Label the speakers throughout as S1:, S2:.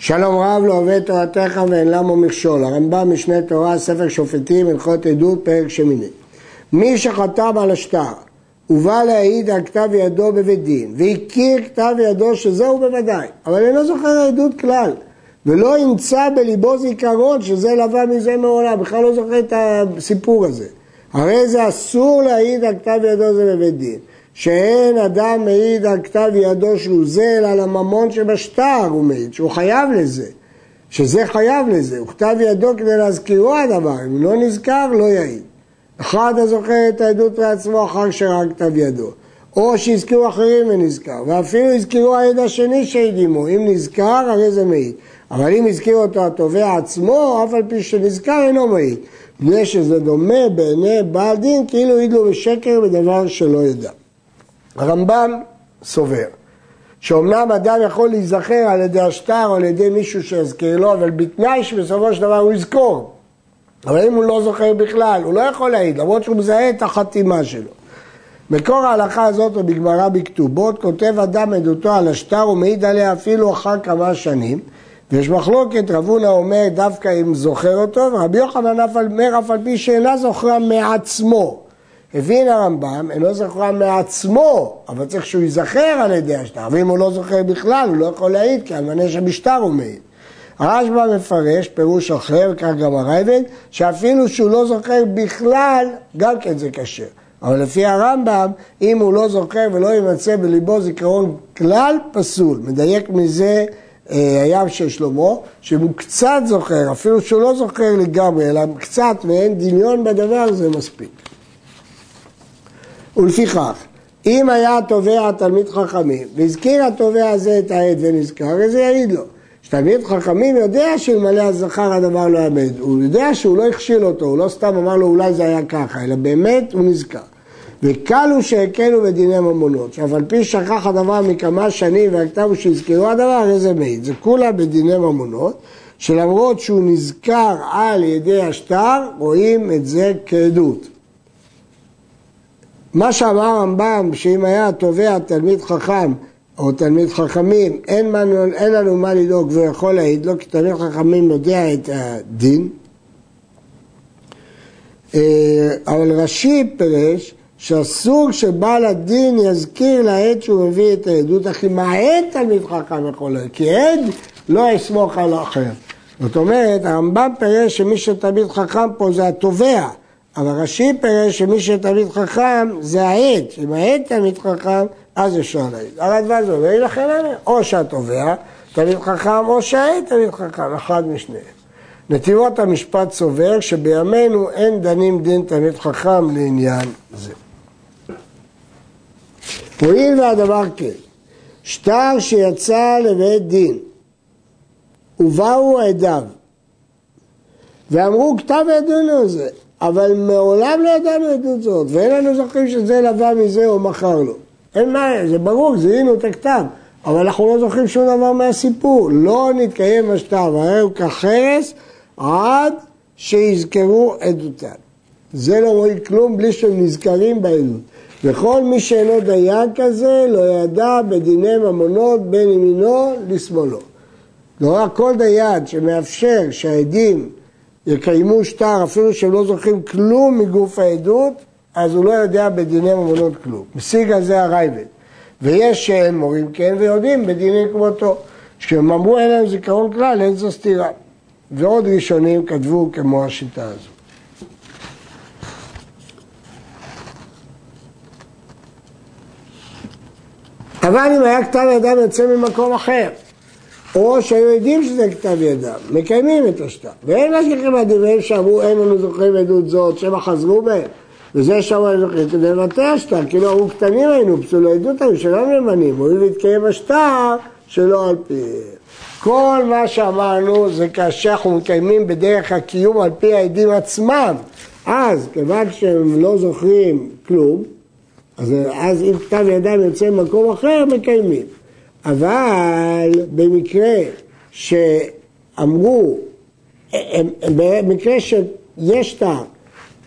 S1: שלום רב לא עובד תורתך ואין למו מכשול. הרמב"ם משנה תורה, ספר שופטים, הלכות עדות, פרק שמיני. מי שחתם על השטר ובא להעיד על כתב ידו בבית דין והכיר כתב ידו שזהו בוודאי, אבל אינו זוכר העדות כלל ולא ימצא בליבו זיכרון שזה לבא מזה מעולם, בכלל לא זוכר את הסיפור הזה. הרי זה אסור להעיד על כתב ידו זה בבית דין. שאין אדם מעיד על כתב ידו שהוא זה, אלא על הממון שבשטר הוא מעיד, שהוא חייב לזה, שזה חייב לזה, הוא כתב ידו כדי להזכירו הדבר, אם לא נזכר לא יעיד. אחד הזוכר את העדות לעצמו אחר שראה כתב ידו, או שהזכירו אחרים ונזכר, ואפילו הזכירו העד השני שהעיד עמו, אם נזכר הרי זה מעיד, אבל אם הזכיר אותו התובע עצמו, אף על פי שנזכר אינו מעיד, מפני שזה דומה בעיני בעל דין כאילו העיד בשקר בדבר שלא ידע. הרמב"ם סובר שאומנם אדם יכול להיזכר על ידי השטר או על ידי מישהו שיזכיר לו, אבל בתנאי שבסופו של דבר הוא יזכור. אבל אם הוא לא זוכר בכלל, הוא לא יכול להעיד, למרות שהוא מזהה את החתימה שלו. מקור ההלכה הזאת בגמרא בכתובות, כותב אדם עדותו על השטר ומעיד עליה אפילו אחר כמה שנים, ויש מחלוקת, רב הונא אומר דווקא אם זוכר אותו, ורבי יוחנן אף על מר אף על פי שאינה זוכרה מעצמו. הבין הרמב"ם, אינו זוכרה מעצמו, אבל צריך שהוא ייזכר על ידי השטר, ואם הוא לא זוכר בכלל, הוא לא יכול להעיד, כי על מנה שבשטר הוא מעיד. הרשב"א מפרש פירוש אחר, כך גם הרייבד, שאפילו שהוא לא זוכר בכלל, גם כן זה קשה. אבל לפי הרמב"ם, אם הוא לא זוכר ולא יימצא בליבו זיכרון כלל, פסול. מדייק מזה אה, הים של שלמה, שאם הוא קצת זוכר, אפילו שהוא לא זוכר לגמרי, אלא קצת ואין דמיון בדבר, זה מספיק. ולפיכך, אם היה תובע תלמיד חכמים, והזכיר התובע הזה את העד ונזכר, אז יעיד לו. שתלמיד חכמים יודע שאלמלא הזכר הדבר לא יעמד, הוא יודע שהוא לא הכשיל אותו, הוא לא סתם אמר לו אולי זה היה ככה, אלא באמת הוא נזכר. וקל הוא שהקלו בדיני ממונות, שאף על פי שכח הדבר מכמה שנים והכתבו שהזכרו הדבר, זה מעיד. זה כולה בדיני ממונות, שלמרות שהוא נזכר על ידי השטר, רואים את זה כעדות. מה שאמר הרמב"ם, שאם היה תובע תלמיד חכם או תלמיד חכמים, אין, מה, אין לנו מה לדאוג והוא יכול להעיד לו, כי תלמיד חכמים יודע את הדין. אה, אבל רש"י פירש שאסור שבעל הדין יזכיר לעד שהוא מביא את העדות, אך אם העד תלמיד חכם יכול להעיד, כי עד לא יסמוך על האחר. זאת אומרת, הרמב"ם פירש שמי שתלמיד חכם פה זה התובע, אבל רש"י פירש שמי שתלמיד חכם זה העד, אם העד תלמיד חכם, אז אפשר להעיד. הרדב"ן זה אומר, לכן אני, או שהתובע תלמיד חכם, או שהעד תלמיד חכם, אחד משניהם. נתיבות המשפט סובר שבימינו אין דנים דין תלמיד חכם לעניין זה. הואיל והדבר כן, שטר שיצא לבית דין ובאו עדיו ואמרו כתב עדונו זה אבל מעולם לא ידענו עדות זאת, ואין לנו זוכרים שזה לבא מזה או מכר לו. אין מה, זה ברור, זיהינו את הכתב, אבל אנחנו לא זוכרים שום דבר מהסיפור. לא נתקיים השטר, והרי הוא כחרס עד שיזכרו עדותם. זה לא רואים כלום בלי שהם נזכרים בעדות. וכל מי שאינו דיין כזה לא ידע בדיני ממונות בין ימינו לשמאלו. לא רק כל דיין שמאפשר שהעדים יקיימו שטר אפילו שהם לא זוכרים כלום מגוף העדות, אז הוא לא יודע בדיני ממונות כלום. משיג על זה הרייבד. ויש שאין מורים כן ויודעים בדיני כמותו. כשהם אמרו אין להם זיכרון כלל, אין זו סתירה. ועוד ראשונים כתבו כמו השיטה הזו. אבל אם היה כתב ידם יוצא ממקום אחר, או שהיו יודעים שזה כתב ידם, מקיימים את השטר. ואין משגיחים הדבריהם שאמרו אין לנו זוכרים עדות זאת, שמא חזרו בהם. וזה שאמרו אין זוכרים כדי לבטא השטר, כאילו אמרו קטנים היינו, פסולו עדות היו שלא נאמנים, הואיל להתקיים השטר שלא על פי... כל מה שאמרנו זה כאשר אנחנו מקיימים בדרך הקיום על פי העדים עצמם. אז, כיוון שהם לא זוכרים כלום, אז, אז אם כתב ידיים יוצא ממקום אחר, מקיימים. אבל במקרה שאמרו, במקרה שיש טעם,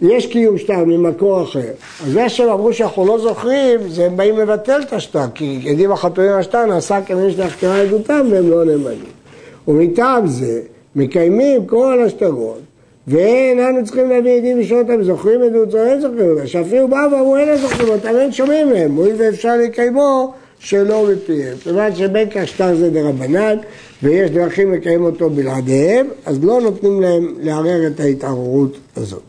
S1: יש קיום שטר ממקור אחר, אז זה שהם אמרו שאנחנו לא זוכרים, זה הם באים לבטל את השטר, כי עדים החתומים על השטר נעשה כמי שנחקרה עדותם והם לא נאמנים. ומטעם זה מקיימים כל השטרות ואין אנו צריכים להביא עדים לשאול אותם זוכרים עדות זו אין זוכרים אותה שאפילו באו ואמרו אין זוכרים אותם אין שומעים מהם. הואיל ואפשר לקיימו שלא מפיהם כיוון שבין כך שטר זה דרבנן ויש דרכים לקיים אותו בלעדיהם אז לא נותנים להם לערער את ההתערערות הזאת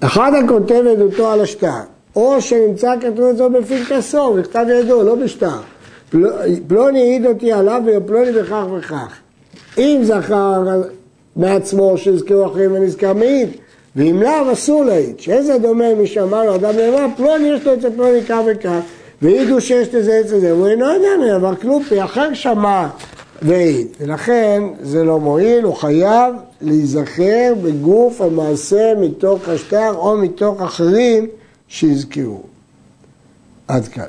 S1: אחד הכותב עדותו על השטר, או שנמצא כתוב את זה בפנקסו, בכתב ידו, לא בשטר. פלוני העיד אותי עליו ופלוני בכך וכך. אם זכר בעצמו שיזכרו אחרים ונזכר מעיד, ואם לאו אסור להעיד. שאיזה דומה מי שאמר לו אדם נאמר, פלוני יש לו אצל פלוני כך וכך, והעידו שיש לזה אצל זה, והוא אינו יודע אבל כלופי אחר שמע והעיד. ולכן זה לא מועיל, הוא חייב להיזכר בגוף המעשה מתוך השטר או מתוך אחרים שיזכרו. עד כאן.